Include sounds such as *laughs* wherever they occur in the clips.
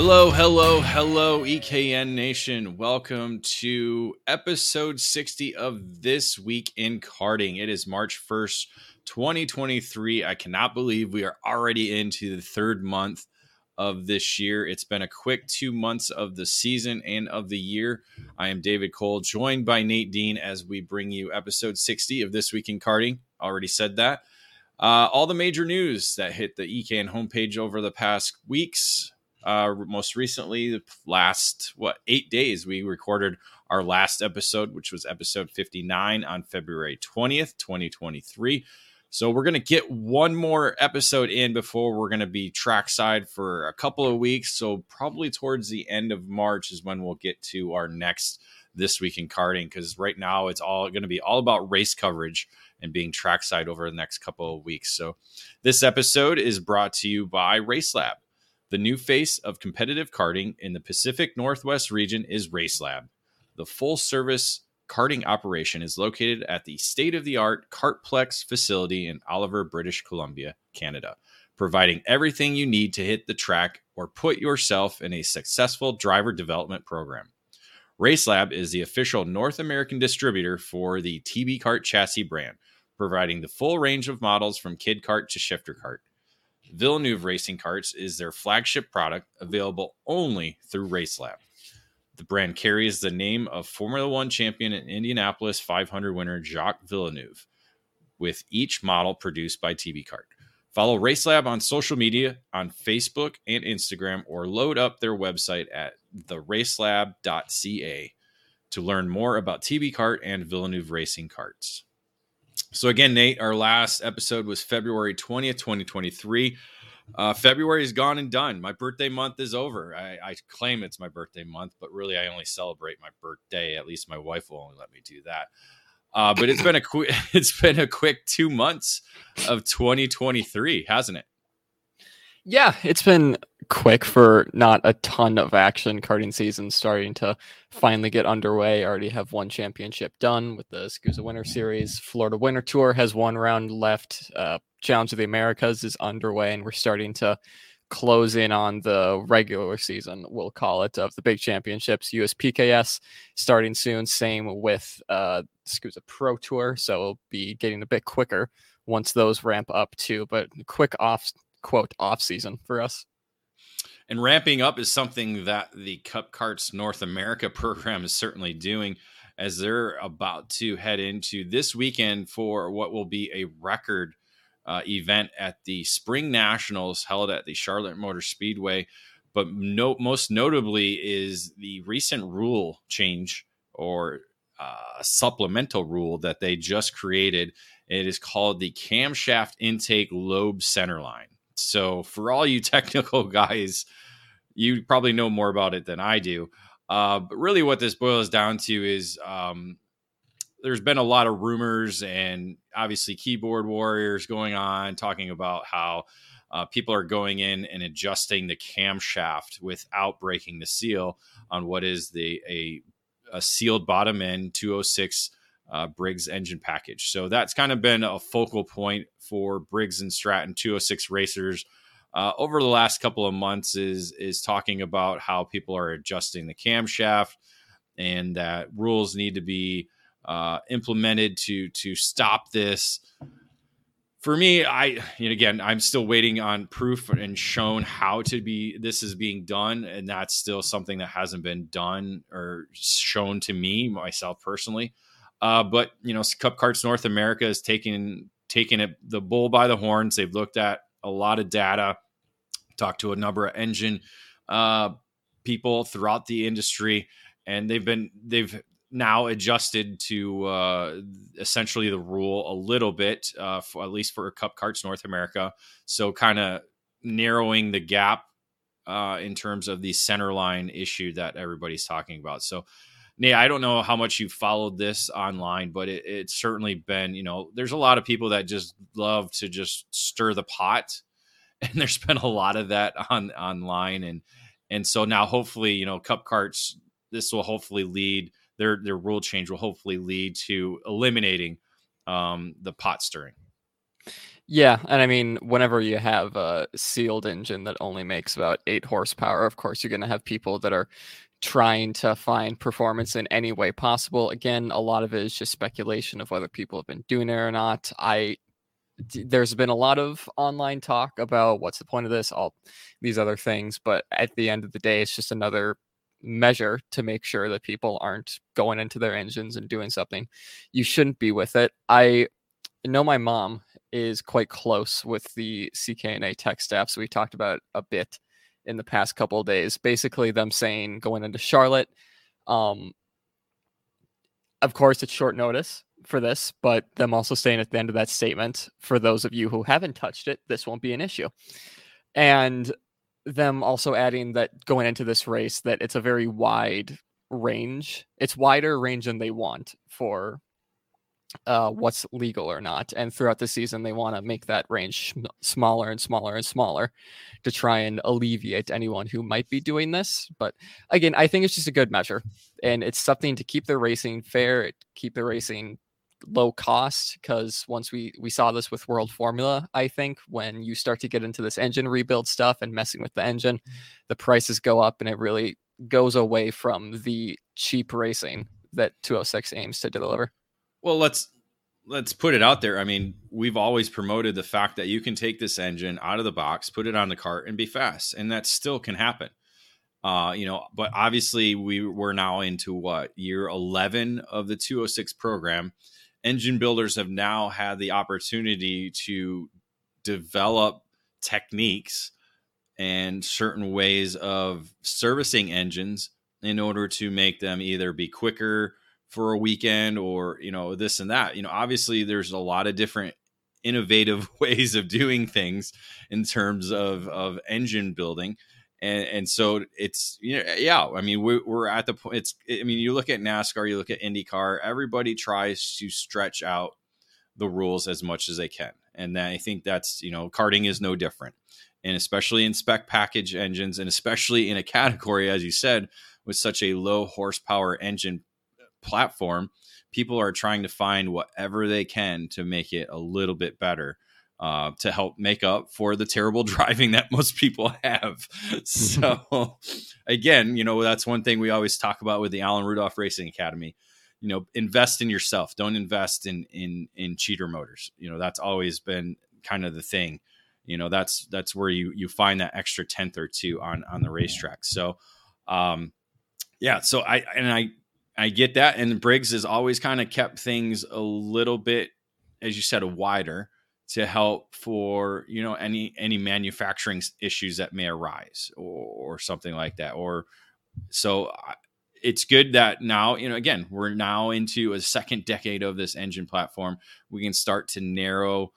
Hello, hello, hello, EKN Nation. Welcome to episode 60 of This Week in Karting. It is March 1st, 2023. I cannot believe we are already into the third month of this year. It's been a quick two months of the season and of the year. I am David Cole, joined by Nate Dean as we bring you episode 60 of This Week in Karting. Already said that. Uh, all the major news that hit the EKN homepage over the past weeks uh, most recently, the last what eight days, we recorded our last episode, which was episode 59 on February 20th, 2023. So we're going to get one more episode in before we're going to be trackside for a couple of weeks. So probably towards the end of March is when we'll get to our next this week in karting because right now it's all going to be all about race coverage and being trackside over the next couple of weeks. So this episode is brought to you by RaceLab. The new face of competitive karting in the Pacific Northwest region is RaceLab. The full service karting operation is located at the state of the art Kartplex facility in Oliver, British Columbia, Canada, providing everything you need to hit the track or put yourself in a successful driver development program. RaceLab is the official North American distributor for the TB Kart chassis brand, providing the full range of models from kid kart to shifter kart. Villeneuve Racing Karts is their flagship product, available only through RaceLab. The brand carries the name of Formula One champion and Indianapolis 500 winner Jacques Villeneuve, with each model produced by TB Kart. Follow RaceLab on social media on Facebook and Instagram, or load up their website at theracelab.ca to learn more about TB Kart and Villeneuve Racing Karts. So again, Nate, our last episode was February 20th, 2023. Uh, February is gone and done. My birthday month is over. I, I, claim it's my birthday month, but really I only celebrate my birthday. At least my wife will only let me do that. Uh, but it's been a quick *laughs* it's been a quick two months of 2023, hasn't it? Yeah, it's been quick for not a ton of action. Karting season starting to finally get underway. already have one championship done with the SKUSA Winter Series. Florida Winter Tour has one round left. Uh, Challenge of the Americas is underway, and we're starting to close in on the regular season, we'll call it, of the big championships. USPKS starting soon. Same with uh, SKUSA Pro Tour, so it'll be getting a bit quicker once those ramp up too. But quick off quote off season for us. And ramping up is something that the Cup Karts North America *laughs* program is certainly doing as they're about to head into this weekend for what will be a record uh, event at the Spring Nationals held at the Charlotte Motor Speedway. But no, most notably is the recent rule change or uh, supplemental rule that they just created. It is called the camshaft intake lobe centerline. So for all you *laughs* technical guys, you probably know more about it than I do. Uh, but really, what this boils down to is um, there's been a lot of rumors and obviously keyboard warriors going on talking about how uh, people are going in and adjusting the camshaft without breaking the seal on what is the a, a sealed bottom end 206 uh, Briggs engine package. So that's kind of been a focal point for Briggs and Stratton 206 racers uh, over the last couple of months. Is is talking about how people are adjusting the camshaft and that rules need to be uh, implemented to to stop this. For me, I know, again, I'm still waiting on proof and shown how to be this is being done, and that's still something that hasn't been done or shown to me myself personally. Uh, but you know, Cup Karts North America is taking taking it the bull by the horns. They've looked at a lot of data, talked to a number of engine uh, people throughout the industry, and they've been they've now adjusted to uh, essentially the rule a little bit, uh, for, at least for Cup Karts North America. So kind of narrowing the gap uh, in terms of the center line issue that everybody's talking about. So Nate, I don't know how much you followed this online, but it, it's certainly been, you know, there's a lot of people that just love to just stir the pot. *laughs* And there's been a lot of that on online. And and so now hopefully, you know, cup karts, this will hopefully lead their their rule change will hopefully lead to eliminating um, the pot stirring. Yeah, and I mean, whenever you have a sealed engine that only makes about eight horsepower, of course, you're going to have people that are trying to find performance in any way possible. Again, a lot of it is just speculation of whether people have been doing it or not. I there's been a lot of online talk about what's the point of this, all these other things, but at the end of the day, it's just another measure to make sure that people aren't going into their engines and doing something you shouldn't be with it. I know my mom is quite close with the CKNA tech staff, so we talked about a bit in the past couple days. Basically, them saying going into Charlotte. Um, of course, it's short notice for this, but them also saying at the end of that statement, for those of you who haven't touched it, this won't be an issue. And them also adding that going into this race, that it's a very wide range. It's wider range than they want for uh, what's legal or not. And throughout the season, they want to make that range smaller and smaller and smaller to try and alleviate anyone who might be doing this. But again, I think it's just a good measure, and it's something to keep the racing fair, keep the racing low cost because once we we saw this with world formula i think when you start to get into this engine rebuild stuff and messing with the engine the prices go up and it really goes away from the cheap racing that 206 aims to deliver well, let's let's put it out there. I mean, we've always promoted the fact that you can take this engine out of the box, put it on the cart, and be fast, and that still can happen. Uh, you know, but obviously we we're now into what year eleven of the 206 program. Engine builders have now had the opportunity to develop techniques and certain ways of servicing engines in order to make them either be quicker for a weekend or you know this and that. You know obviously there's a lot of different innovative *laughs* ways of doing things in terms of of engine building. And and so it's you know yeah i mean we're, we're at the point it's i mean you look at nascar you look at indycar everybody tries to stretch out the rules as much as they can. And i think that's you know karting is no different. And especially in spec package engines and especially in a *laughs* category as you said with such a low horsepower engine platform, people are trying to find whatever they can to make it a little bit better. Uh, to help make up for the terrible *laughs* driving that most people have. *laughs* So, again, you know, that's one thing we always talk about with the Alan Rudolph Racing Academy. You know, invest in yourself. Don't invest in in in cheater motors. You know, that's always been kind of the thing. You know, that's that's where you you find that extra tenth or two on on the racetrack. So, um, yeah. So I and I I get that. And Briggs has always kind of kept things a little bit, as you said, wider to help for you know any any manufacturing issues that may arise or, or something like that. Or so it's good that now you know again we're now into a second decade of this engine platform. We can start to narrow,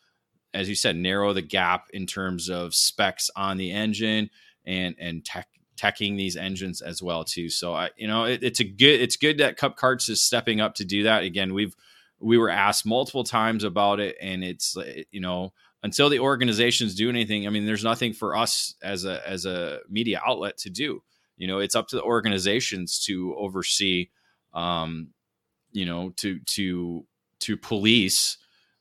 as you said, narrow the gap in terms of specs on the engine and and tech teching these engines as well too. So I, you know, it, it's a good it's good that Cup Karts is stepping up to do that. Again, we've we were asked multiple times about it, and it's you know until the organizations do anything. I mean, there's nothing for us as a as a media outlet to do. You know, it's up to the organizations to oversee. Um, you know, to to to police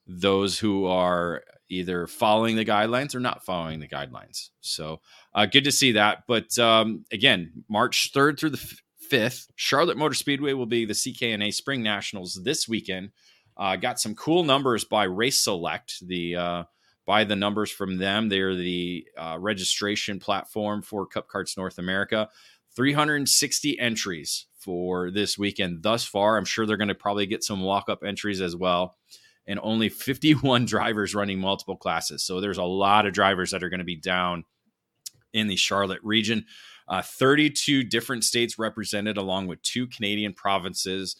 those who are either following the guidelines or not following the guidelines. So uh, good to see that. But um, again, March 3rd through the 5th, Charlotte Motor Speedway will be the CKNA Spring Nationals this weekend. Uh, got some cool numbers by Race Select, the uh, by the numbers from them. They're the uh, registration platform for Cup Karts North America. 360 entries for this weekend thus far. I'm sure they're going to probably get some walk up entries as well and only 51 *laughs* drivers running multiple classes. So there's a lot of drivers that are going to be down in the Charlotte region. Uh, 32 different states represented, along with two Canadian provinces.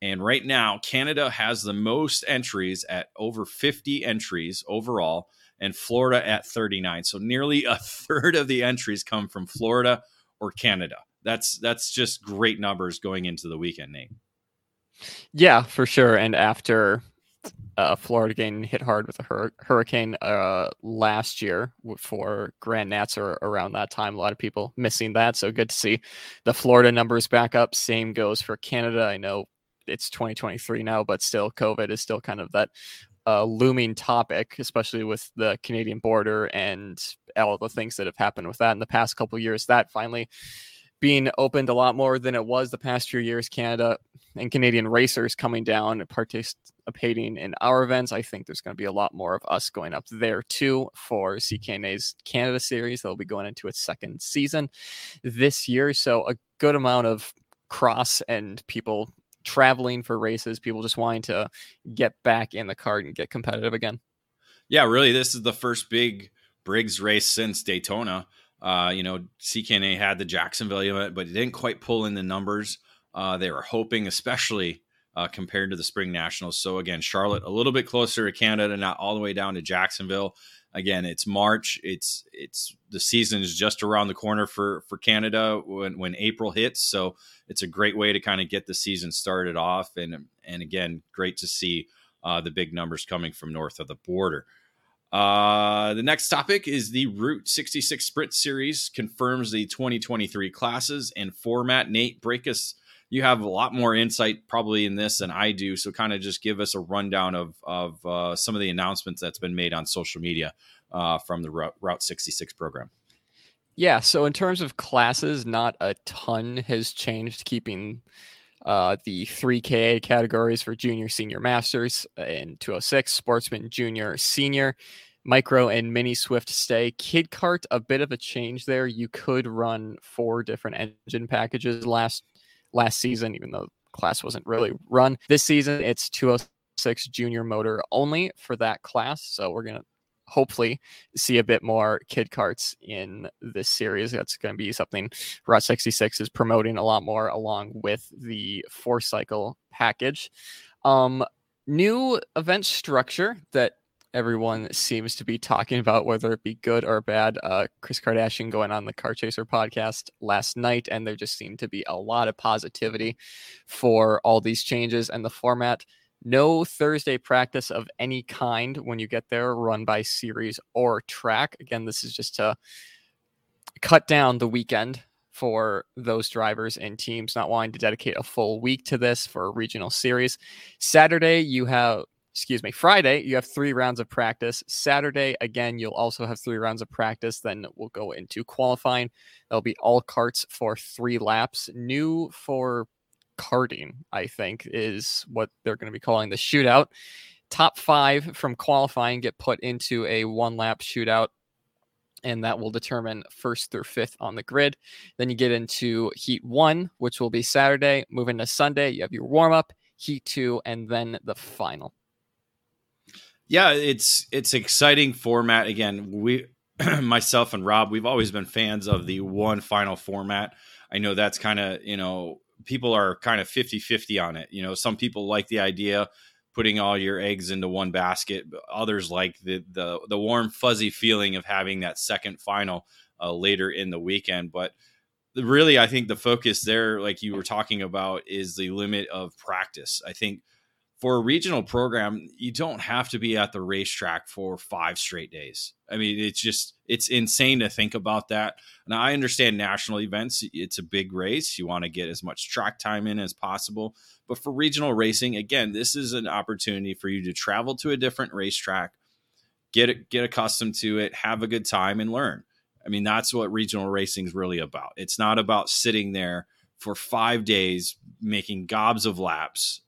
And right now, Canada has the most entries at over 50 entries overall, and Florida at 39. So nearly a *laughs* third of the entries come from Florida or Canada. That's that's just great numbers going into the weekend, Nate. Yeah, for sure. And after uh, Florida getting hit hard with a hur- hurricane uh, last year for Grand Nats or around that time. A lot of people missing that. So good to see the Florida numbers back up. Same goes for Canada. I know it's 2023 now, but still, COVID is still kind of that a looming topic, especially with the Canadian border and all the things that have happened with that in the past couple years. That finally being opened a lot more than it was the past few years. Canada and Canadian racers coming down and participating in our events. I think there's going to be a lot more of us going up there too for CKNA's Canada series. They'll be going into its second season this year. So a good amount of cross and people traveling for races, people just wanting to get back in the cart and get competitive again. Yeah, really, this is the first big Briggs race since Daytona. Uh, you know, CKNA had the Jacksonville event, but it didn't quite pull in the numbers uh, they were hoping, especially uh, compared to the Spring Nationals. So again, Charlotte a little bit closer to Canada, not all the way down to Jacksonville. Again, it's March. It's it's the season is just around the corner for for Canada when when April hits. So it's a great way to kind of get the season started off. And and again, great to see uh, the big numbers coming from north of the border. Uh, the next topic is the Route 66 Sprint Series confirms the 2023 classes and format. Nate, break us. You have a lot more insight probably in this than I do. So, kind of just give us a rundown of of uh, some of the announcements that's been made on social media uh, from the Route, Route 66 program. Yeah. So, in terms of classes, not a ton has changed, keeping uh, the 3KA categories for junior, senior, masters in 206, sportsman, junior, senior, micro, and mini Swift stay. Kid Kart, a bit of a change there. You could run four different engine packages last last season, even though class wasn't really run. This season, it's 206 junior motor only for that class. So we're to hopefully see a bit more kid carts in this series. That's going to be something Route 66 is promoting a lot more along with the four cycle package. Um, new event structure that everyone seems to be talking about, whether it be good or bad. Uh, Chris Kardashian going on the Car Chaser podcast last night, and there just seemed to be a lot of positivity for all these changes and the format no Thursday practice of any kind when you get there, run by series or track. Again, this is just to cut down the weekend for those drivers and teams not wanting to dedicate a full week to this for a regional series. Saturday, you have, excuse me, Friday, you have three rounds of practice. Saturday, again, you'll also have three rounds of practice. Then we'll go into qualifying. There'll be all carts for three laps. New for karting, I think, is what they're going to be calling the shootout. Top five from qualifying get put into a one lap shootout, and that will determine first through fifth on the grid. Then you get into heat one, which will be Saturday. Moving to Sunday, you have your warm up, heat two, and then the final. Yeah, it's it's exciting format. Again, we *clears throat* myself and Rob, we've always been fans of the one final format. I know that's kind of, you know, people are kind of 50 50 on it. You know, some people like the idea putting all your eggs into one basket. Others like the the the warm fuzzy feeling of having that second final uh, later in the weekend. But really, I think the focus there, like you were talking about, is the limit of practice. I think for a regional program, you don't have to be at the racetrack for five straight days. I mean, it's just it's insane to think about that. Now, I understand national events; it's a big race. You want to get as much track time in as possible. But for regional racing, again, this is an opportunity for you to travel to a different racetrack, get get accustomed to it, have a good time, and learn. I mean, that's what regional racing is really about. It's not about sitting there for five days making gobs of laps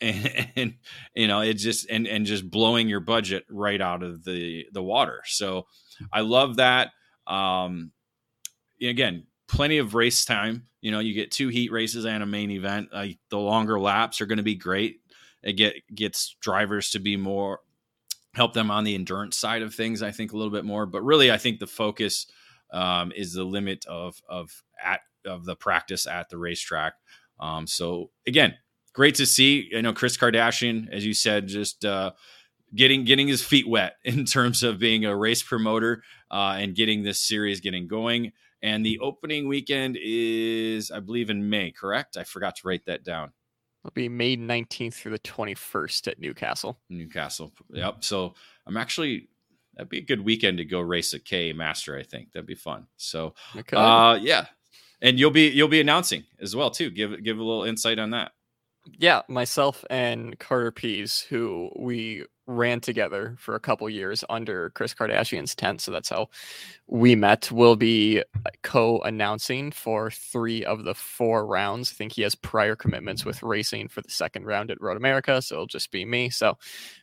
and, *laughs* and, you know it just and and just blowing your budget right out of the the water. So i love that um again plenty of race time you know you get two heat races and a main event uh, the longer laps are going to be great. It get gets drivers to be more help them on the endurance side of things i think a little bit more. But really i think the focus um, is the limit of of at of the practice at the racetrack. Um, so again great to see. I know, Chris Kardashian, as you said, just uh, getting getting his feet wet *laughs* in terms of being a race promoter uh, and getting this series getting going. And the opening weekend is, I believe, in May. Correct? I forgot to write that down. It'll be May 19th through the 21st at Newcastle. Newcastle. Yep. So I'm actually that'd be a good weekend to go race a K Master. I think that'd be fun. So, uh, yeah, and you'll be you'll be announcing as well too. Give give a little insight on that yeah, myself and Carter Pease, who we ran together for a couple years under Chris Kardashian's tent. So that's how we met. We'll be co announcing for three of the four rounds. I think he has prior commitments with racing for the second round at Road America. So it'll just be me. So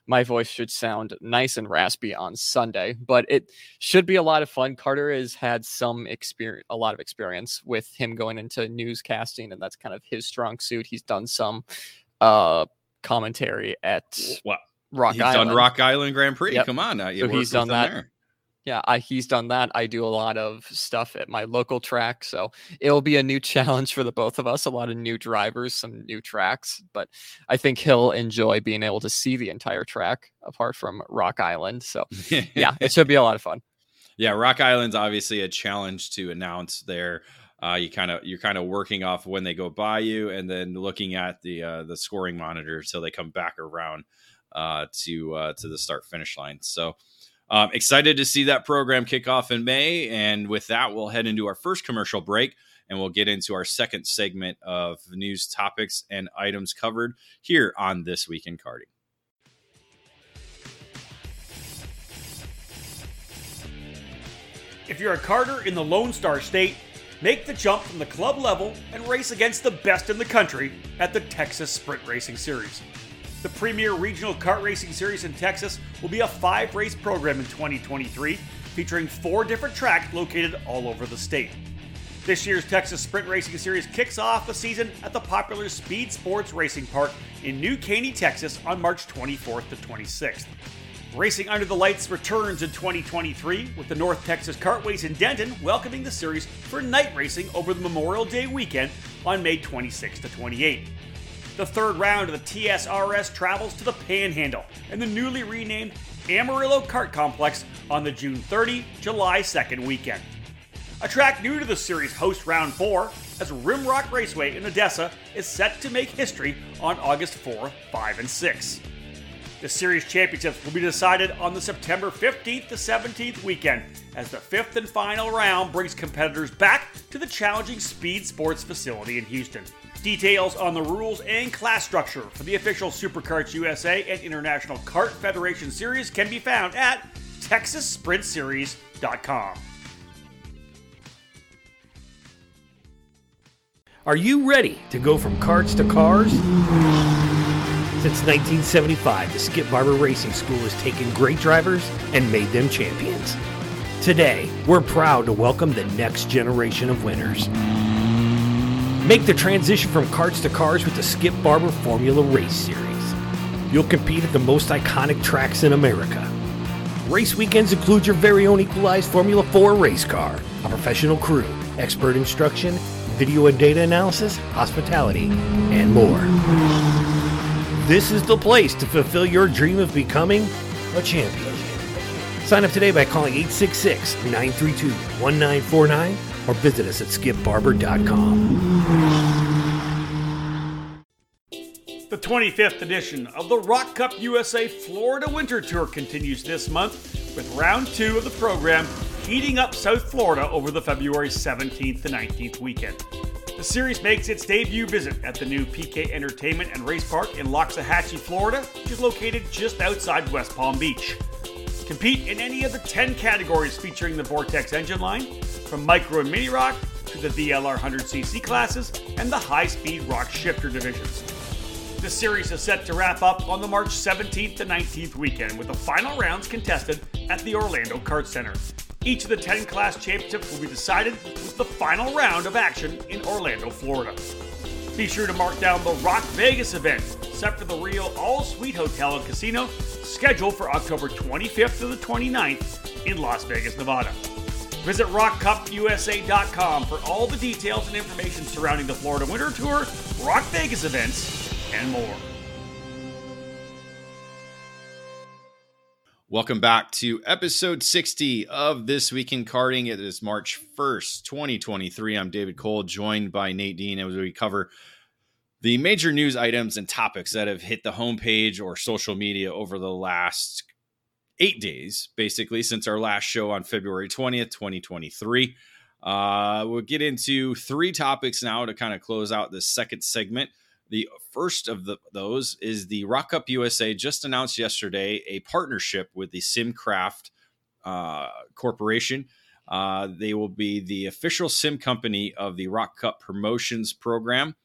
my voice should sound nice and raspy on Sunday, but it should be a lot of fun. Carter has had some experience, a lot of experience with him going into newscasting, and that's kind of his strong suit. He's done some uh commentary at Well, Rock he's Island. done Rock Island Grand Prix. Yep. Come on now. So he's done that. there. Yeah, I, he's done that. I do a lot of stuff at my local track, so it'll be a new *laughs* challenge for the both of us. A lot of new drivers, some new tracks, but I think he'll enjoy being able to see the entire track apart from Rock Island. So *laughs* yeah, it should be a lot of fun. Yeah, Rock Island's obviously a challenge to announce there. Uh, you kind of you're kind of working off when they go by you, and then looking at the uh, the scoring monitor till they come back around uh, to uh, to the start finish line. So um, excited to see that program kick off in May, and with that, we'll head into our first commercial break, and we'll get into our second segment of news topics and items covered here on this week in karting. If you're a karter in the Lone Star State, make the jump from the club level and race against the best in the country at the Texas Sprint Racing Series. The premier regional kart racing series in Texas will be a five race program in 2023, featuring four different tracks located all over the state. This year's Texas Sprint Racing Series kicks off the season at the popular Speed Sports Racing Park in New Caney, Texas on March 24th to 26th. Racing Under the Lights returns in 2023 with the North Texas Kartways in Denton welcoming the series for night racing over the Memorial Day weekend on May 26th to 28. The third round of the TSRS travels to the Panhandle and the newly renamed Amarillo Kart Complex on the June 30, July 2nd weekend. A track new to the series hosts round 4 as Rimrock Raceway in Odessa is set to make history on August 4, 5, and 6. The series championships will be decided on the September 15th to 17th weekend, as the fifth and final round brings competitors back to the challenging Speed Sports facility in Houston. Details on the rules and class structure for the official Superkarts USA and International Kart Federation series can be found at TexasSprintSeries.com. Are you ready to go from carts to cars? Since 1975, the Skip Barber Racing School has taken great drivers and made them champions. Today, we're proud to welcome the next generation of winners. Make the transition from carts to cars with the Skip Barber Formula Race Series. You'll compete at the most iconic tracks in America. Race weekends include your very own equalized Formula 4 race car, a professional crew, expert instruction, video and data analysis, hospitality, and more. This is the place to fulfill your dream of becoming a champion. Sign up today by calling 866 932 1949 or visit us at skipbarber.com. The 25th edition of the ROK Cup USA Florida Winter Tour continues this month with round two of the program heating up South Florida over the February 17th to 19th weekend. The series makes its debut visit at the new Piquet Entertainment and Race Park in Loxahatchee, Florida, which is located just outside West Palm Beach. Compete in any of the 10 categories featuring the Vortex engine line, from micro and mini ROK to the VLR 100cc classes and the high speed ROK shifter divisions. The series is set to wrap up on the March 17th to 19th weekend with the final rounds contested at the Orlando Kart Center. Each of the 10 class championships will be decided with the final round of action in Orlando, Florida. Be sure to mark down the ROK Vegas event, set for the Rio All Suite Hotel and Casino, scheduled for October 25th to the 29th in Las Vegas, Nevada. Visit ROKCupUSA.com for all the details and information surrounding the Florida Winter Tour, ROK Vegas events, and more. Welcome back to episode 60 of This Week in Karting. It is March 1st, 2023. I'm David Cole, joined by Nate Dean as we cover the major news items and topics that have hit the homepage or social media over the last eight days, basically, since our last show on February 20th, 2023. Uh, we'll get into three topics now to kind of close out this second segment. The first of the, those is the ROK Cup USA just announced yesterday a partnership with the SimCraft uh, Corporation. Uh, they will be the official sim company of the ROK Cup Promotions program,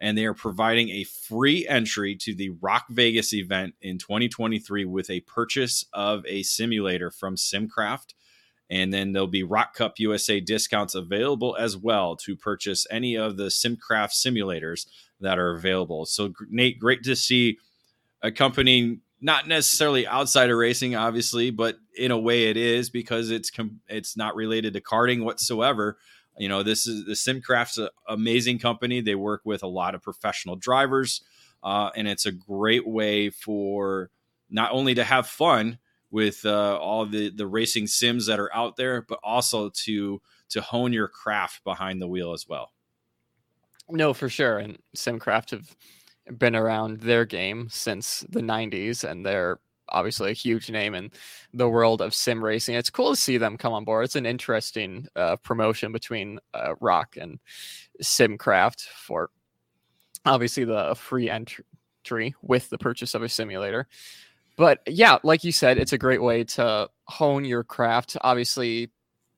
and they are providing a free entry to the ROK Vegas event in 2023 with a purchase of a simulator from SimCraft. And then there'll be ROK Cup USA discounts available as well to purchase any of the SimCraft simulators that are available. So, Nate, great to see a company not necessarily outside of racing, obviously, but in a way it is because it's com- it's not related to karting whatsoever. You know, this is the SimCraft's an amazing company. They work with a lot of professional drivers, uh, and it's a great way for not only to have fun with uh, all the the racing sims that are out there, but also to to hone your craft behind the wheel as well. No, for sure. And Simcraft have been around their game since the 90s, and they're obviously a huge name in the world of sim racing. It's cool to see them come on board. It's an interesting uh, promotion between uh, ROK and Simcraft for obviously the free entry with the purchase of a simulator. But yeah, like you said, it's a great way to hone your craft. Obviously,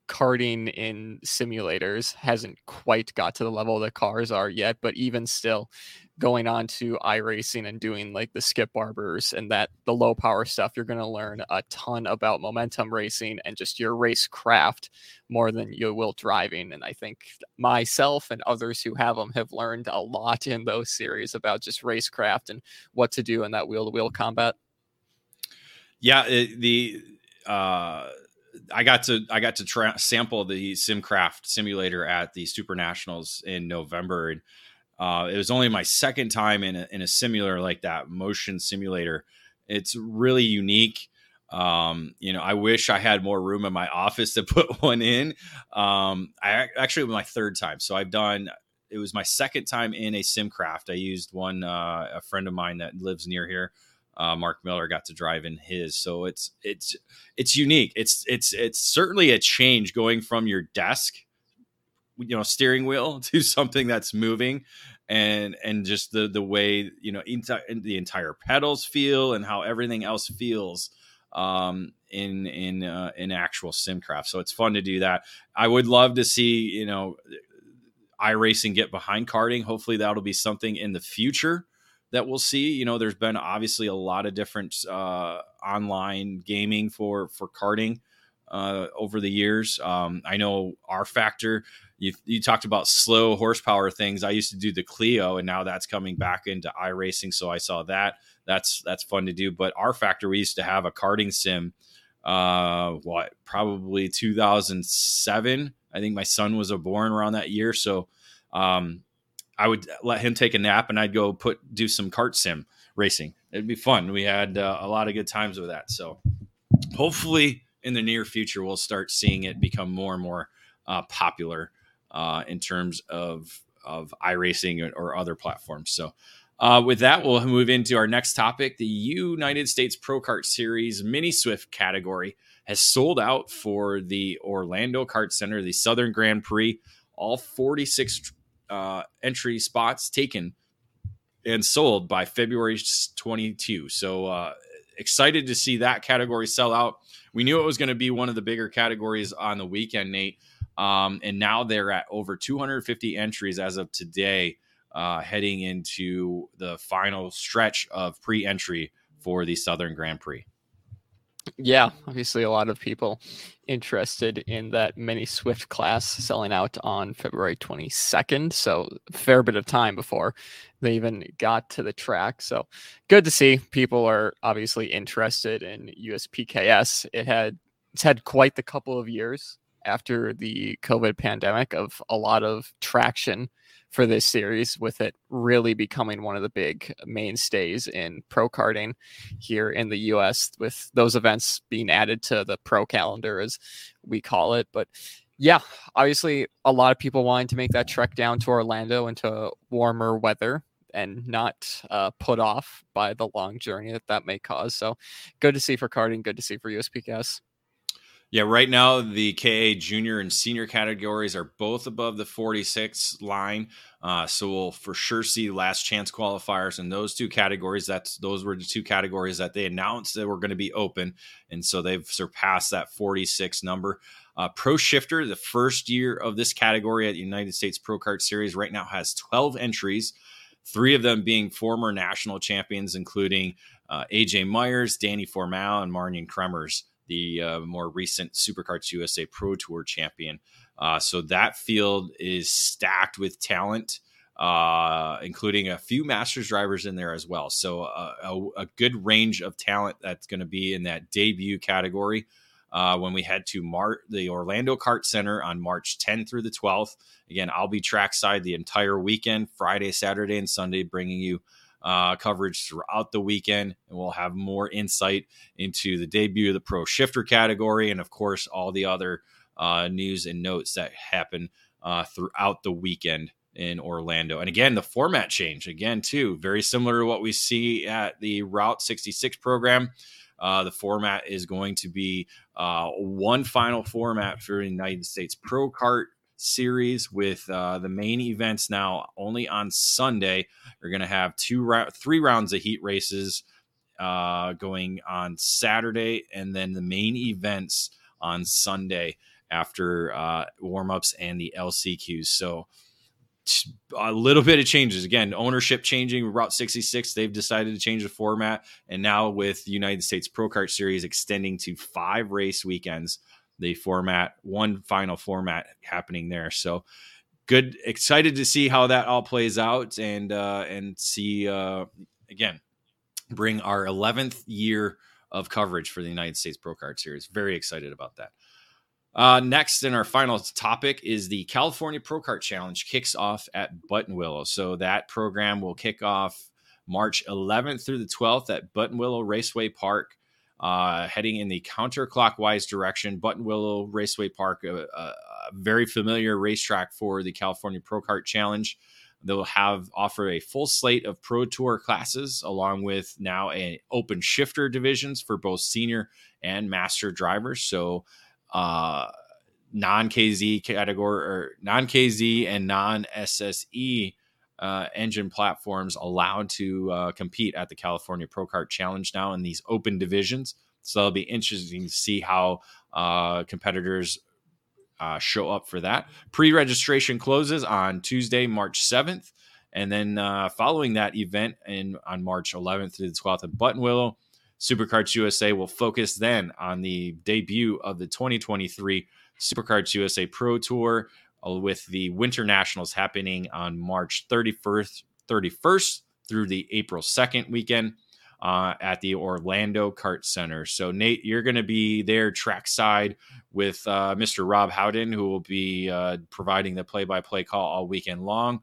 karting in simulators hasn't quite got to the level the cars are yet, but even still, going on to iRacing and doing like the skip barbers and that the low power stuff, you're going to learn a ton about momentum racing and just your race craft more than you will driving. And I think myself and others who have them have learned a lot in those series about just racecraft and what to do in that wheel to wheel combat. Yeah, it, the uh, I got to I got to tra- sample the SimCraft simulator at the Super Nationals in November, and uh, it was only my second time in a, in a simulator like that, motion simulator. It's really unique. Um, you know, I wish I had more room in my office to *laughs* put one in. Um, I actually my third time, so I've done. It was my second time in a SimCraft. I used one. Uh, a friend of mine that lives near here uh, Mark Miller got to drive in his. So it's it's it's unique. It's it's it's certainly a change going from your desk, you know, steering wheel *laughs* to something that's moving, and and just the the way you know enti- the entire pedals feel and how everything else feels um, in in uh, in actual simcraft. So it's fun to do that. I would love to see you know iRacing get behind karting. Hopefully that'll be something in the future that we'll see. You know, there's been obviously a lot of different uh, online gaming for for karting uh, over the years. Um, I know rFactor. You, you talked about slow horsepower things. I used to do the Clio, and now that's coming back into iRacing. So I saw that. That's that's fun to do. But rFactor, we used to have a karting sim. Uh, what probably 2007. I think my son was born around that year. So um, I would let him take a nap and I'd go put do some kart sim racing. It'd be fun. We had uh, a lot of good times with that. So hopefully in the near future we'll start seeing it become more and more uh, popular uh, in terms of of iRacing or other platforms. So uh, with that, we'll move into our next topic. The United States Pro Kart Series Mini Swift category has sold out for the Orlando Kart Center, the Southern Grand Prix. All 46 uh, entry spots taken and sold by February 22. So uh, excited to see that category sell out. We knew it was going to be one of the bigger categories on the weekend, Nate. Um, and now they're at over 250 entries as of today, uh, heading into the final stretch of pre entry for the Southern Grand Prix. Yeah, obviously a lot of people interested in that mini Swift class selling out on February 22nd. So a fair bit of time before they even got to the track. So good to see people are obviously interested in USPKS. It had it's had quite the couple of years after the COVID pandemic of a lot of traction for this series, with it really becoming one of the big mainstays in pro karting here in the US, with those events being added to the pro calendar, as we call it. But yeah, obviously, a lot of people wanting to make that trek down to Orlando into warmer weather and not uh, put off by the long journey that that may cause. So good to see for karting, good to see for USPKS. Yeah, right now the KA junior and senior categories are both above the 46 line. Uh, so we'll for sure see last chance qualifiers in those two categories. That's those were the two categories that they announced that were going to be open, and so they've surpassed that 46 number. Uh, Pro Shifter, the first year of this category at the United States Pro Kart Series, right now has 12 entries, three of them being former national champions, including uh, AJ Myers, Danny Formal, and Marijn Kremers the uh, more recent Superkarts USA Pro Tour champion. Uh, so that field is stacked with talent, uh, including a few Masters drivers in there as well. So uh, a, a, good range of talent that's going to be in that debut category. Uh, when we head to Mar- the Orlando Kart Center on March 10 through the 12th. Again, I'll be trackside the entire weekend, Friday, Saturday, and Sunday, bringing you uh, coverage throughout the weekend, and we'll have more insight into the debut of the Pro Shifter category, and of course, all the other uh, news and notes that happen uh, throughout the weekend in Orlando. And again, the format change again too, very similar to what we see at the Route 66 program. Uh, the format is going to be uh, one final format for the United States Pro Kart series with uh, the main events now only on Sunday. We're going to have two, three rounds of heat races uh, going on Saturday, and then the main events on Sunday after uh, warm ups and the LCQs. So a little bit of changes again ownership changing route 66 they've decided to change the format and now with the united states pro kart series extending to five race weekends the format, one final format happening there. So good, excited to see how that all plays out and uh, and see uh, again bring our 11th year of coverage for the United States Pro Kart Series. Very excited about that. Uh, next, in our final topic, is the California Pro Kart Challenge kicks off at Buttonwillow. So that program will kick off March 11th through the 12th at Buttonwillow Raceway Park uh, heading in the counterclockwise direction. Buttonwillow Raceway Park, a, a, very familiar racetrack for the California Pro Kart Challenge. They'll have offer a full slate of Pro Tour classes, along with now a open shifter divisions for both senior and master drivers. So, uh, non KZ category or non KZ and non SSE uh, engine platforms allowed to uh, compete at the California Pro Kart Challenge now in these open divisions. So it'll be interesting to see how uh, competitors uh, show up for that. Pre registration closes on Tuesday, March 7th. And then uh, following that event in, on March 11th through the 12th at Buttonwillow, Superkarts USA will focus then on the debut of the 2023 Superkarts USA Pro Tour, with the Winter Nationals happening on March 31st, 31st through the April 2nd weekend uh, at the Orlando Kart Center. So, Nate, you're going to be there trackside with uh, Mr. Rob Howden, who will be uh, providing the play by play call all weekend long.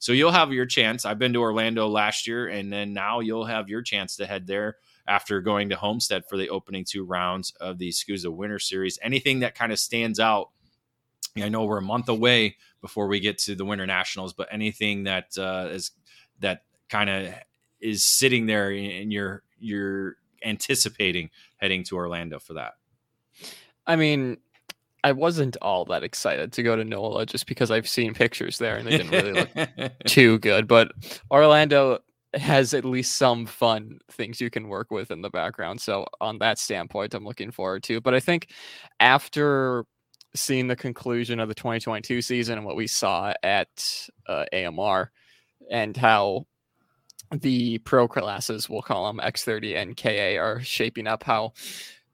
So, you'll have your chance. I've been to Orlando last year, and then now you'll have your chance to head there after going to Homestead for the opening two rounds of the SKUSA Winter Series. Anything that kind of stands out I know we're a month away before we get to the Winter Nationals, but anything that uh, is that kind of is sitting there and you're you're anticipating heading to Orlando for that. I mean, I wasn't all that excited to go to NOLA just because I've seen pictures there and they didn't really look *laughs* too good. But Orlando has at least some fun things you can work with in the background. So on that standpoint, I'm looking forward to. But I think after seeing the conclusion of the 2022 season and what we saw at uh, AMR and how the pro classes, we'll call them X30 and KA, are shaping up. How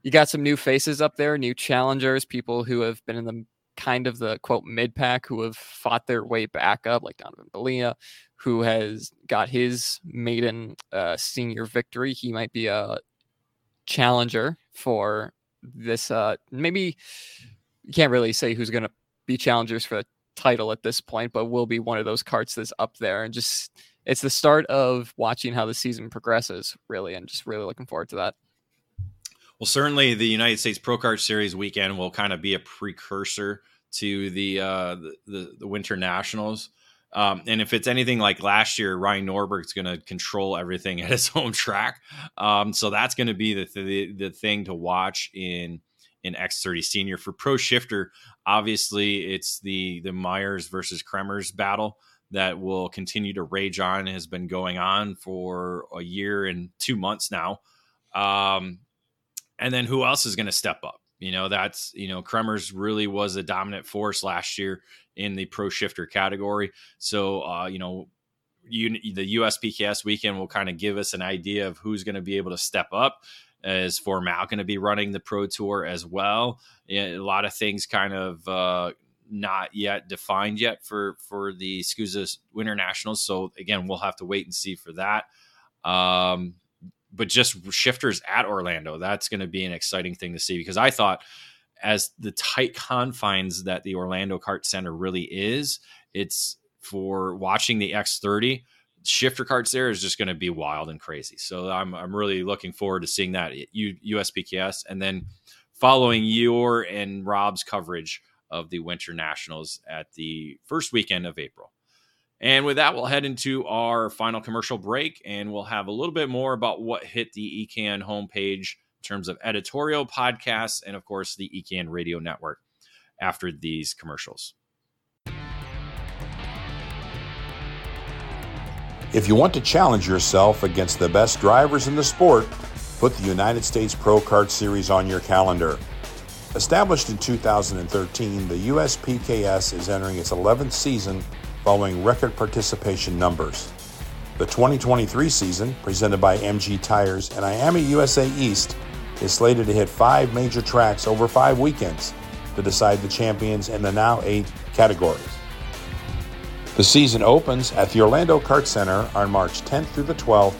you got some new faces up there, new challengers, people who have been in the kind of the quote mid pack who have fought their way back up, like Donovan Belia, who has got his maiden uh, senior victory. He might be a challenger for this, uh, maybe you can't really say who's going to be challengers for the title at this point, but will be one of those carts that's up there. And just it's the start of watching how the season progresses, really, and just really looking forward to that. Well, certainly the United States Pro Kart Series weekend will kind of be a precursor to the uh, the, the, the Winter Nationals. Um, and if it's anything like last year, Ryan Norberg's going to control everything *laughs* at his home track. Um, so that's going to be the, the the thing to watch in in X30 Senior. For Pro Shifter, obviously it's the the Myers versus Kremers battle that will continue to rage on has been going on for a year and two months now. Um, and then who else is going to step up? You know, that's, you know, Kremers really was a dominant force last year in the pro shifter category. So, uh, you know, you, the USPKS weekend will kind of give us an idea of who's going to be able to step up. Is Formal going to be running the pro tour as well? A lot of things kind of uh, not yet defined yet for for the SKUSA Winter Nationals. So again, we'll have to wait and see for that. Um, but just shifters at Orlando, that's going to be an exciting thing to see because I thought as the tight confines that the Orlando Kart Center really is, it's for watching the X30 shifter carts there is just going to be wild and crazy. So I'm I'm really looking forward to seeing that at USPKS and then following your and Rob's coverage of the Winter Nationals at the first weekend of April. And with that, we'll head into our final commercial break and we'll have a little bit more about what hit the EKN homepage in terms of editorial podcasts and, of course, the EKN radio network after these commercials. If you want to challenge yourself against the best drivers in the sport, put the United States Pro Kart Series on your calendar. Established in 2013, the USPKS is entering its 11th season following record participation numbers. The 2023 season, presented by MG Tires and IAME USA East, is slated to hit five major tracks over five weekends to decide the champions in the now eight categories. The season opens at the Orlando Kart Center on March 10th through the 12th,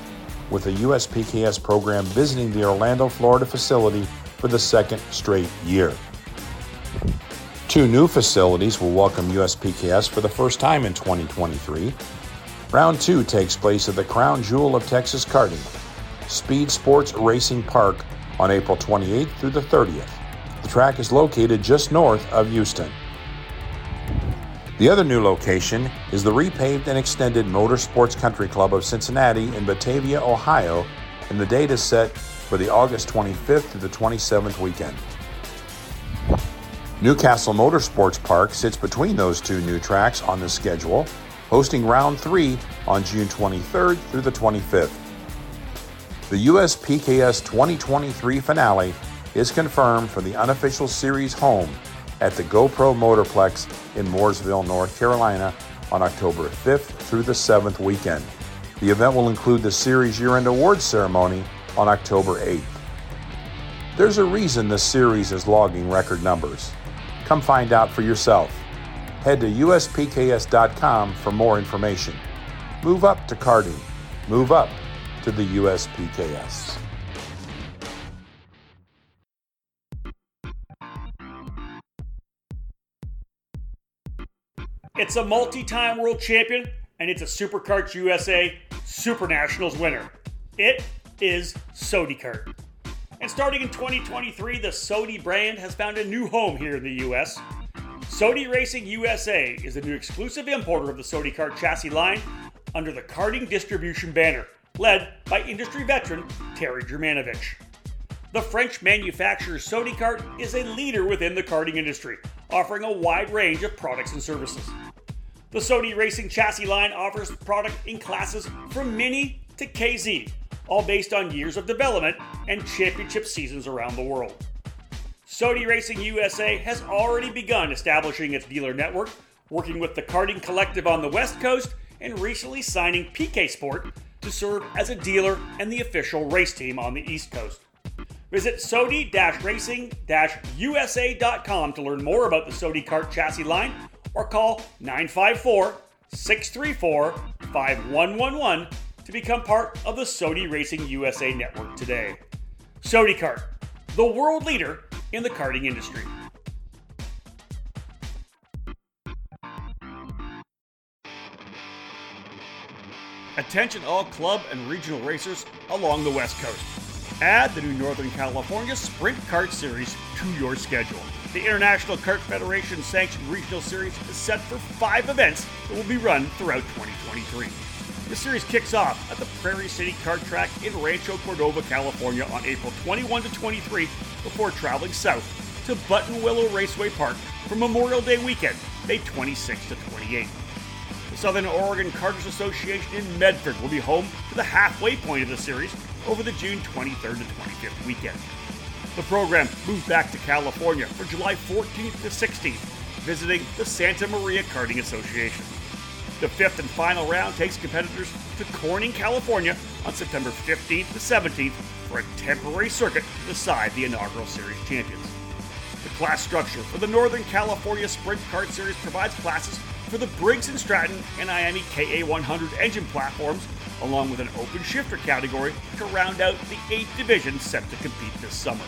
with the USPKS program visiting the Orlando, Florida facility for the second straight year. Two new facilities will welcome USPKS for the first time in 2023. Round two takes place at the crown jewel of Texas karting, Speed Sports Racing Park, on April 28th through the 30th. The track is located just north of Houston. The other new location is the repaved and extended Motorsports Country Club of Cincinnati in Batavia, Ohio, and the date is set for the August 25th to the 27th weekend. New Castle Motorsports Park sits between those two new tracks on the schedule, hosting round three on June 23rd through the 25th. The US PKS 2023 finale is confirmed for the unofficial series home at the GoPro Motorplex in Mooresville, North Carolina on October 5th through the 7th weekend. The event will include the series year end awards ceremony on October 8th. There's a reason this series is logging record numbers. Come find out for yourself. Head to uspks.com for more information. Move up to karting. Move up to the USPKS. It's a multi time world champion, and it's a SuperKarts USA Super Nationals winner. It is SodiKart. And starting in 2023, the Sodi brand has found a new home here in the US. Sodi Racing USA is the new exclusive importer of the Sodi Kart chassis line under the karting distribution banner, led by industry veteran Terry Germanovich. The French manufacturer Sodi Kart is a leader within the karting industry, offering a wide range of products and services. The Sodi Racing chassis line offers product in classes from Mini to KZ, all based on years of development and championship seasons around the world. Sodi Racing USA has already begun establishing its dealer network, working with the Karting Collective on the West Coast, and recently signing PK Sport to serve as a dealer and the official race team on the East Coast. Visit sodi-racing-usa.com to learn more about the Sodi Kart chassis line or call 954 634 5111 to become part of the Sodi Racing USA network today. Sodi Kart, the world leader in the karting industry. Attention all club and regional racers along the West Coast. Add the new Northern California Sprint Kart Series to your schedule. The International Kart Federation sanctioned regional series is set for five events that will be run throughout 2023. The series kicks off at the Prairie City Kart Track in Rancho Cordova, California on April 21 to 23 before traveling south to Buttonwillow Raceway Park for Memorial Day weekend, May 26 to 28. The Southern Oregon Karters Association in Medford will be home to the halfway point of the series over the June 23rd to 25th weekend. The program moves back to California for July 14th to 16th, visiting the Santa Maria Karting Association. The fifth and final round takes competitors to Corning, California on September 15th to 17th for a temporary circuit to decide the inaugural series champions. The class structure for the Northern California Sprint Kart Series provides classes for the Briggs & Stratton and IAME KA100 engine platforms, along with an open shifter category to round out the eight divisions set to compete this summer.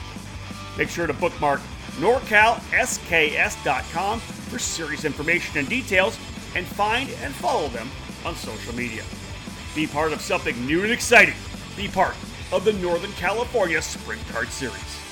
Make sure to bookmark NorCalSKS.com for series information and details and find and follow them on social media. Be part of something new and exciting. Be part of the Northern California Sprint Kart Series.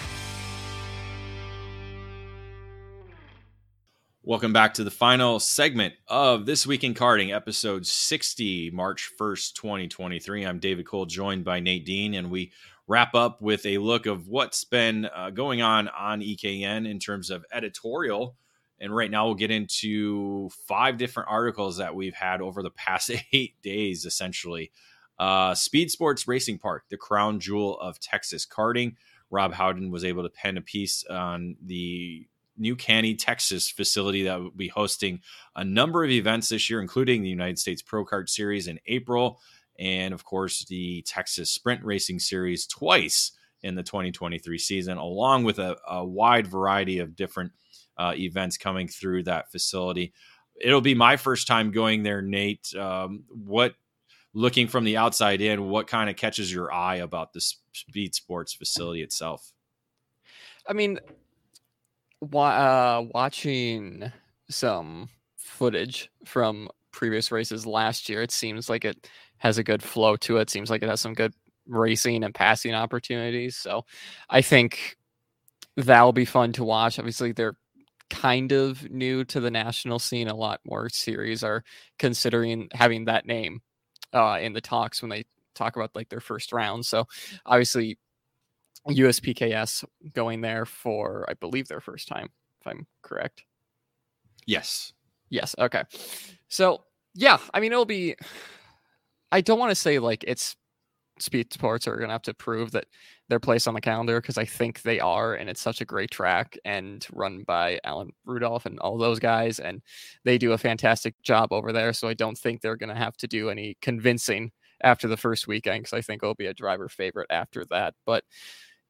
Welcome back to the final segment of This Week in Karting, episode 60, March 1st, 2023. I'm David Cole, joined by Nate Dean, and we wrap up with a look of what's been uh, going on on EKN in terms of editorial and right now we'll get into five different articles that we've had over the past *laughs* eight days, essentially. Uh, Speed Sports Racing Park, the crown jewel of Texas karting. Rob Howden was able to pen a piece on the New Caney, Texas facility that will be hosting a number of events this year, including the United States Pro Kart Series in April, and of course the Texas Sprint Racing Series twice in the 2023 season, along with a, a wide variety of different uh, events coming through that facility. It'll be my first time going there, Nate. Um, what looking from the outside in, what kind of catches your eye about the speed sports facility itself? I mean, uh, watching some footage from previous races last year, it seems like it has a good flow to it. Seems like it has some good racing and passing opportunities. So I think that'll be fun to watch. Obviously, they're kind of new to the national scene. A lot more series are considering having that name uh, in the talks when they talk about like their first round. So obviously, USPKS going there for I believe their first time, if I'm correct. Yes. Yes. Okay. So yeah, I mean it'll be. I don't want to say like it's speed sports are going to have to prove that their place on the calendar because I think they are, and it's such a great track and run by Alan Rudolph and all those guys, and they do a fantastic job over there. So I don't think they're going to have to do any convincing after the first weekend because I think it'll be a driver favorite after that. But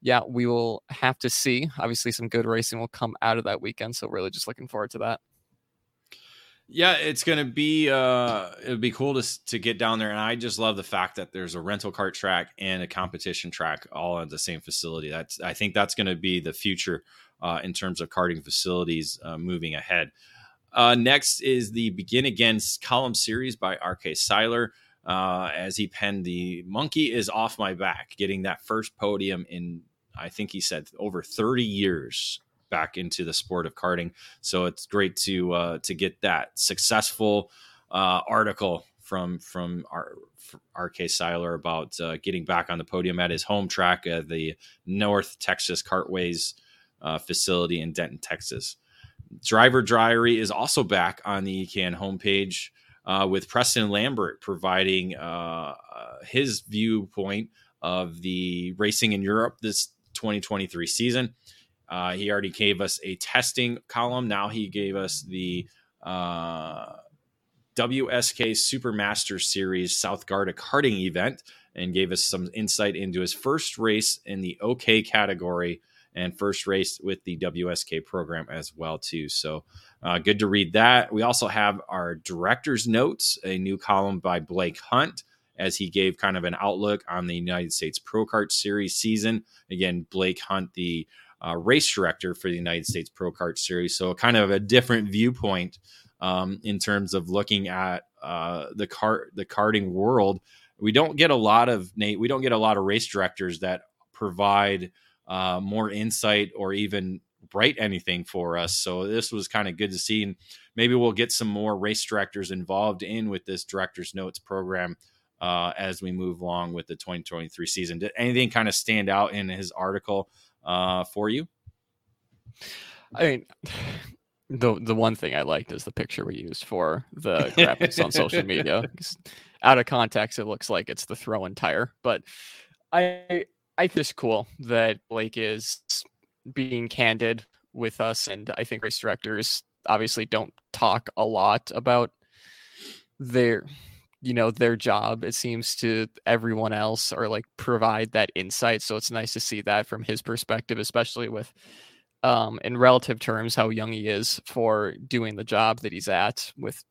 yeah, we will have to see. Obviously, some good racing will come out of that weekend, so really just looking forward to that. Yeah, it's gonna be uh it'd be cool to to get down there, and I just love the fact that there's a rental cart track and a competition track all at the same facility. That's I think that's gonna be the future uh, in terms of karting facilities uh, moving ahead. Uh, next is the Begin Again column series by RK Seiler. Uh, as he penned the monkey is off my back, getting that first podium in I think he said over 30 years back into the sport of karting. So it's great to uh, to get that successful uh, article from from our RK Seiler about uh, getting back on the podium at his home track the North Texas Kartways uh, facility in Denton, Texas. Driver Diary is also back on the EKN homepage uh, with Preston Lambert providing uh, his viewpoint of the racing in Europe this 2023 season. Uh, he already gave us a testing column. Now he gave us the uh, WSK Supermaster Series South Garda karting event and gave us some insight into his first race in the OK category and first race with the WSK program as well too. So uh, good to read that. We also have our director's notes, a new column by Blake Hunt as he gave kind of an outlook on the United States Pro Kart Series season. Again, Blake Hunt, the uh, race director for the United States Pro Kart Series. So, kind of a different viewpoint um, in terms of looking at uh, the cart the karting world. We don't get a lot of Nate. We don't get a lot of race directors that provide uh, more insight or even write anything for us. So this was kind of good to see, and maybe we'll get some more race directors involved in with this director's notes program uh, as we move along with the 2023 season. Did anything kind of stand out in his article uh, for you? I mean, *sighs* the the one thing I liked is the picture we used for the *laughs* graphics on social media. Out of context, it looks like it's the throw and tire, but I I think it's cool that Blake is being candid with us, and I think race directors obviously don't talk a lot about their you know their job it seems to everyone else or like provide that insight so it's nice to see that from his perspective especially with um in relative terms how young he is for doing the job that he's at with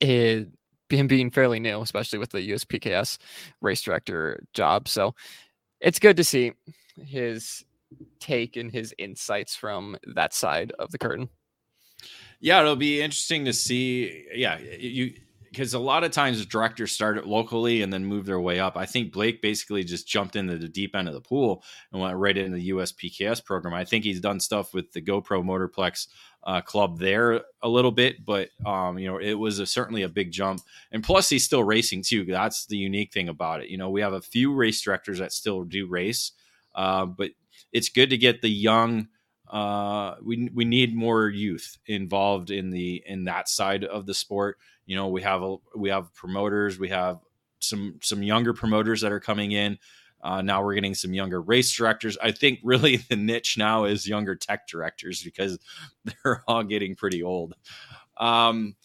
it him being fairly new especially with the USPKS race director job so it's good to see his take and his insights from that side of the curtain. Yeah it'll be interesting to see yeah you because a lot of times directors start locally and then move their way up. I think Blake basically just jumped into the deep end of the pool and went right into the USPKS program. I think he's done stuff with the GoPro Motorplex uh, club there a little bit, but um, you know it was a, certainly a big jump. And plus, he's still racing too. That's the unique thing about it. You know, we have a few race directors that still do race, uh, but it's good to get the young uh, we we need more youth involved in the in that side of the sport. You know, we have a, we have promoters, we have some some younger promoters that are coming in. Uh, now we're getting some younger race directors. I think really *laughs* the niche now is younger tech directors because *laughs* they're all getting pretty old. Um,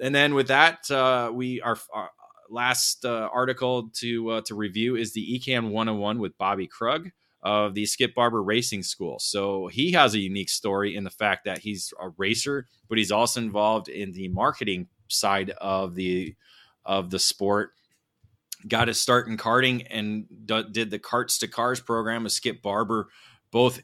and then with that, uh, we our, last uh, article to uh, to review is the EKN 101 with Bobby Krug of the Skip Barber Racing School. So he has a unique story in the fact that he's a racer, but he's also involved in the marketing side of the of the sport. Got his start in karting and d- did the carts to Cars program with Skip Barber, both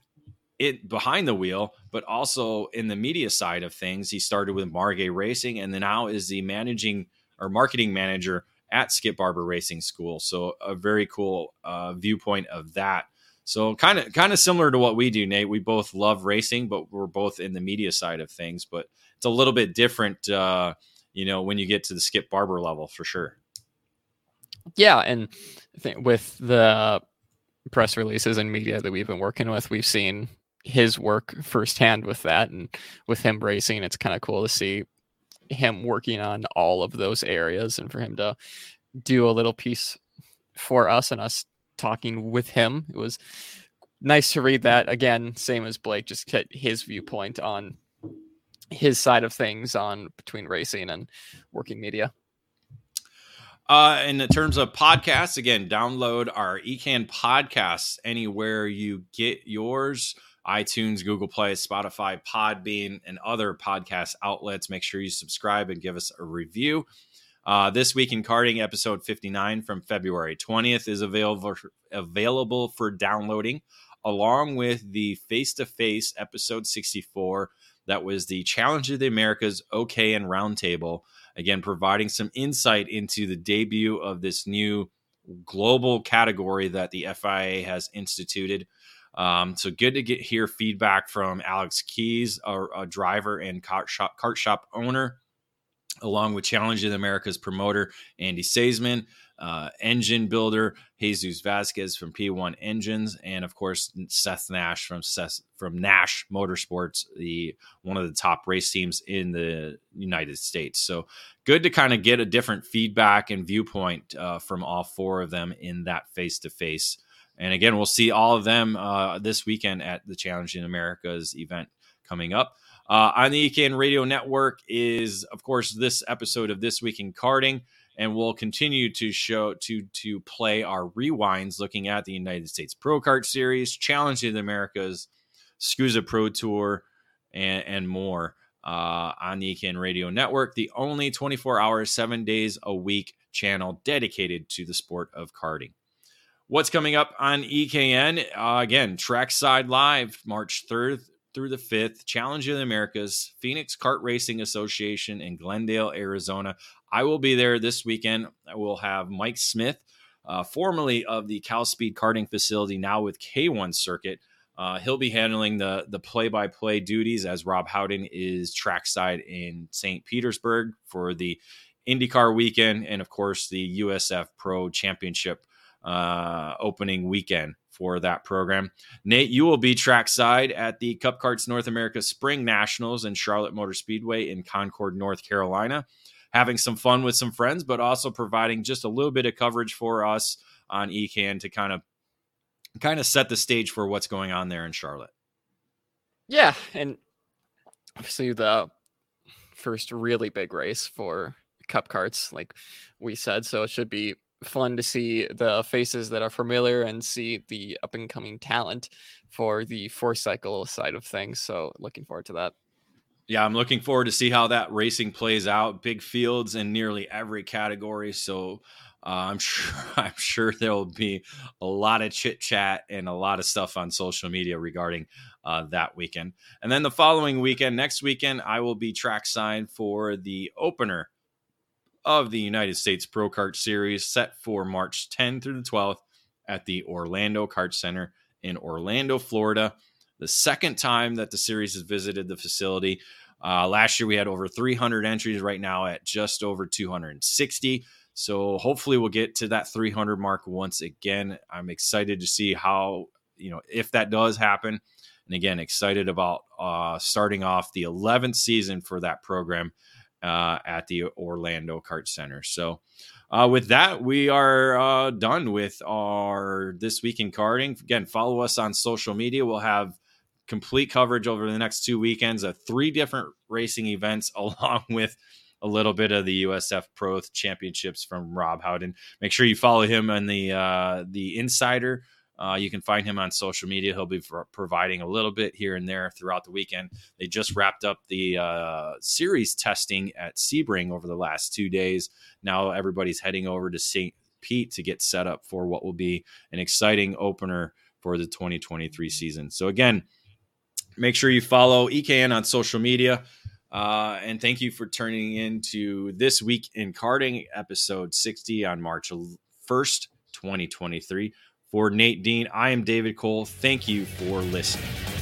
it behind the wheel, but also in the media side of things. He started with Margay Racing and then now is the managing or marketing manager at Skip Barber Racing School. So a very cool uh, viewpoint of that. So kind of kind of similar to what we do, Nate. We both love racing, but we're both in the media side of things. But it's a little bit different, uh, you know, when you get to the Skip Barber level for sure. Yeah, and with the press releases and media that we've been working with, we've seen his work firsthand with that, and with him racing, it's kind of cool to see him working on all of those areas, and for him to do a little piece for us and us talking with him. It was nice to read that again. Same as Blake, just get his viewpoint on his side of things on between racing and working media. Uh, in terms of podcasts, again, download our EKN podcasts anywhere you get yours iTunes, Google Play, Spotify, Podbean, and other podcast outlets. Make sure you subscribe and give us a review. Uh, this week in karting, episode 59 from February 20th is available available for downloading, along with the face to face episode 64. That was the Challenge of the Americas OK and Roundtable. Again, providing some insight into the debut of this new global category that the FIA has instituted. Um, so good to get hear feedback from Alex Keys, a, driver and cart shop, kart shop owner along with Challenge of the Americas promoter Andy Seisman, uh, engine builder Jesus Vasquez from P1 Engines, and of course Seth Nash from Seth, from Nash Motorsports, the one of the top race teams in the United States. So good to kind of get a different feedback and viewpoint uh, from all four of them in that face to face. And again, we'll see all of them uh, this weekend at the Challenge in Americas event coming up. Uh, on the EKN Radio Network is, of course, this episode of This Week in Karting, and we'll continue to show to to play our rewinds, looking at the United States Pro Kart Series, Challenge of the Americas, SKUSA Pro Tour, and, and more uh, on the EKN Radio Network, the only 24 hours, seven days a week channel dedicated to the sport of karting. What's coming up on EKN? Uh, again, Trackside Live, March 3rd through the 5th, Challenge of the Americas, Phoenix Kart Racing Association in Glendale, Arizona. I will be there this weekend. I will have Mike Smith, uh, formerly of the Cal Speed Karting Facility, now with K1 Circuit. Uh, he'll be handling the the play by play duties as Rob Howden is trackside in St. Petersburg for the IndyCar weekend and, of course, the USF Pro Championship uh, opening weekend for that program. Nate, you will be trackside at the Cup Karts North America Spring Nationals in Charlotte Motor Speedway in Concord, North Carolina, having some fun with some friends, but also providing just a little bit of coverage for us on EKN to kind of kind of set the stage for what's going on there in Charlotte. Yeah, and obviously the first really big race for Cup Karts, like we said, so it should be fun to see the faces that are familiar and see the up and coming talent for the four cycle side of things. So looking forward to that. Yeah, I'm looking forward to see how that racing plays out. Big fields in nearly every category, so uh, I'm *laughs* sure I'm sure there will be a lot of chit chat and a lot of stuff on social media regarding uh, that weekend. And then the following weekend, next weekend, I will be trackside for the opener of the United States Pro Kart Series set for March 10 through the 12th at the Orlando Kart Center in Orlando, Florida. The second time that the series has visited the facility. Uh, last year we had over 300 entries, right now at just over 260. So hopefully we'll get to that 300 mark once again. I'm excited to see how, you know, if that does happen. And again, excited about uh, starting off the 11th season for that program uh, at the Orlando Kart Center. So, uh, with that, we are uh, done with our this week in karting. Again, follow us on social media. We'll have complete coverage over the next two weekends of three different racing events, *laughs* along with a little bit of the USF Pro Championships from Rob Howden. Make sure you follow him on the uh, the Insider uh, you can find him on social media. He'll be providing a little bit here and there throughout the weekend. They just wrapped up the uh, series testing at Sebring over the last two days. Now everybody's heading over to St. Pete to get set up for what will be an exciting opener for the 2023 season. So, again, make sure you follow EKN on social media. Uh, and thank you for turning in to This Week in Karting, episode 60 on March 1st, 2023. For Nate Dean, I am David Cole. Thank you for listening.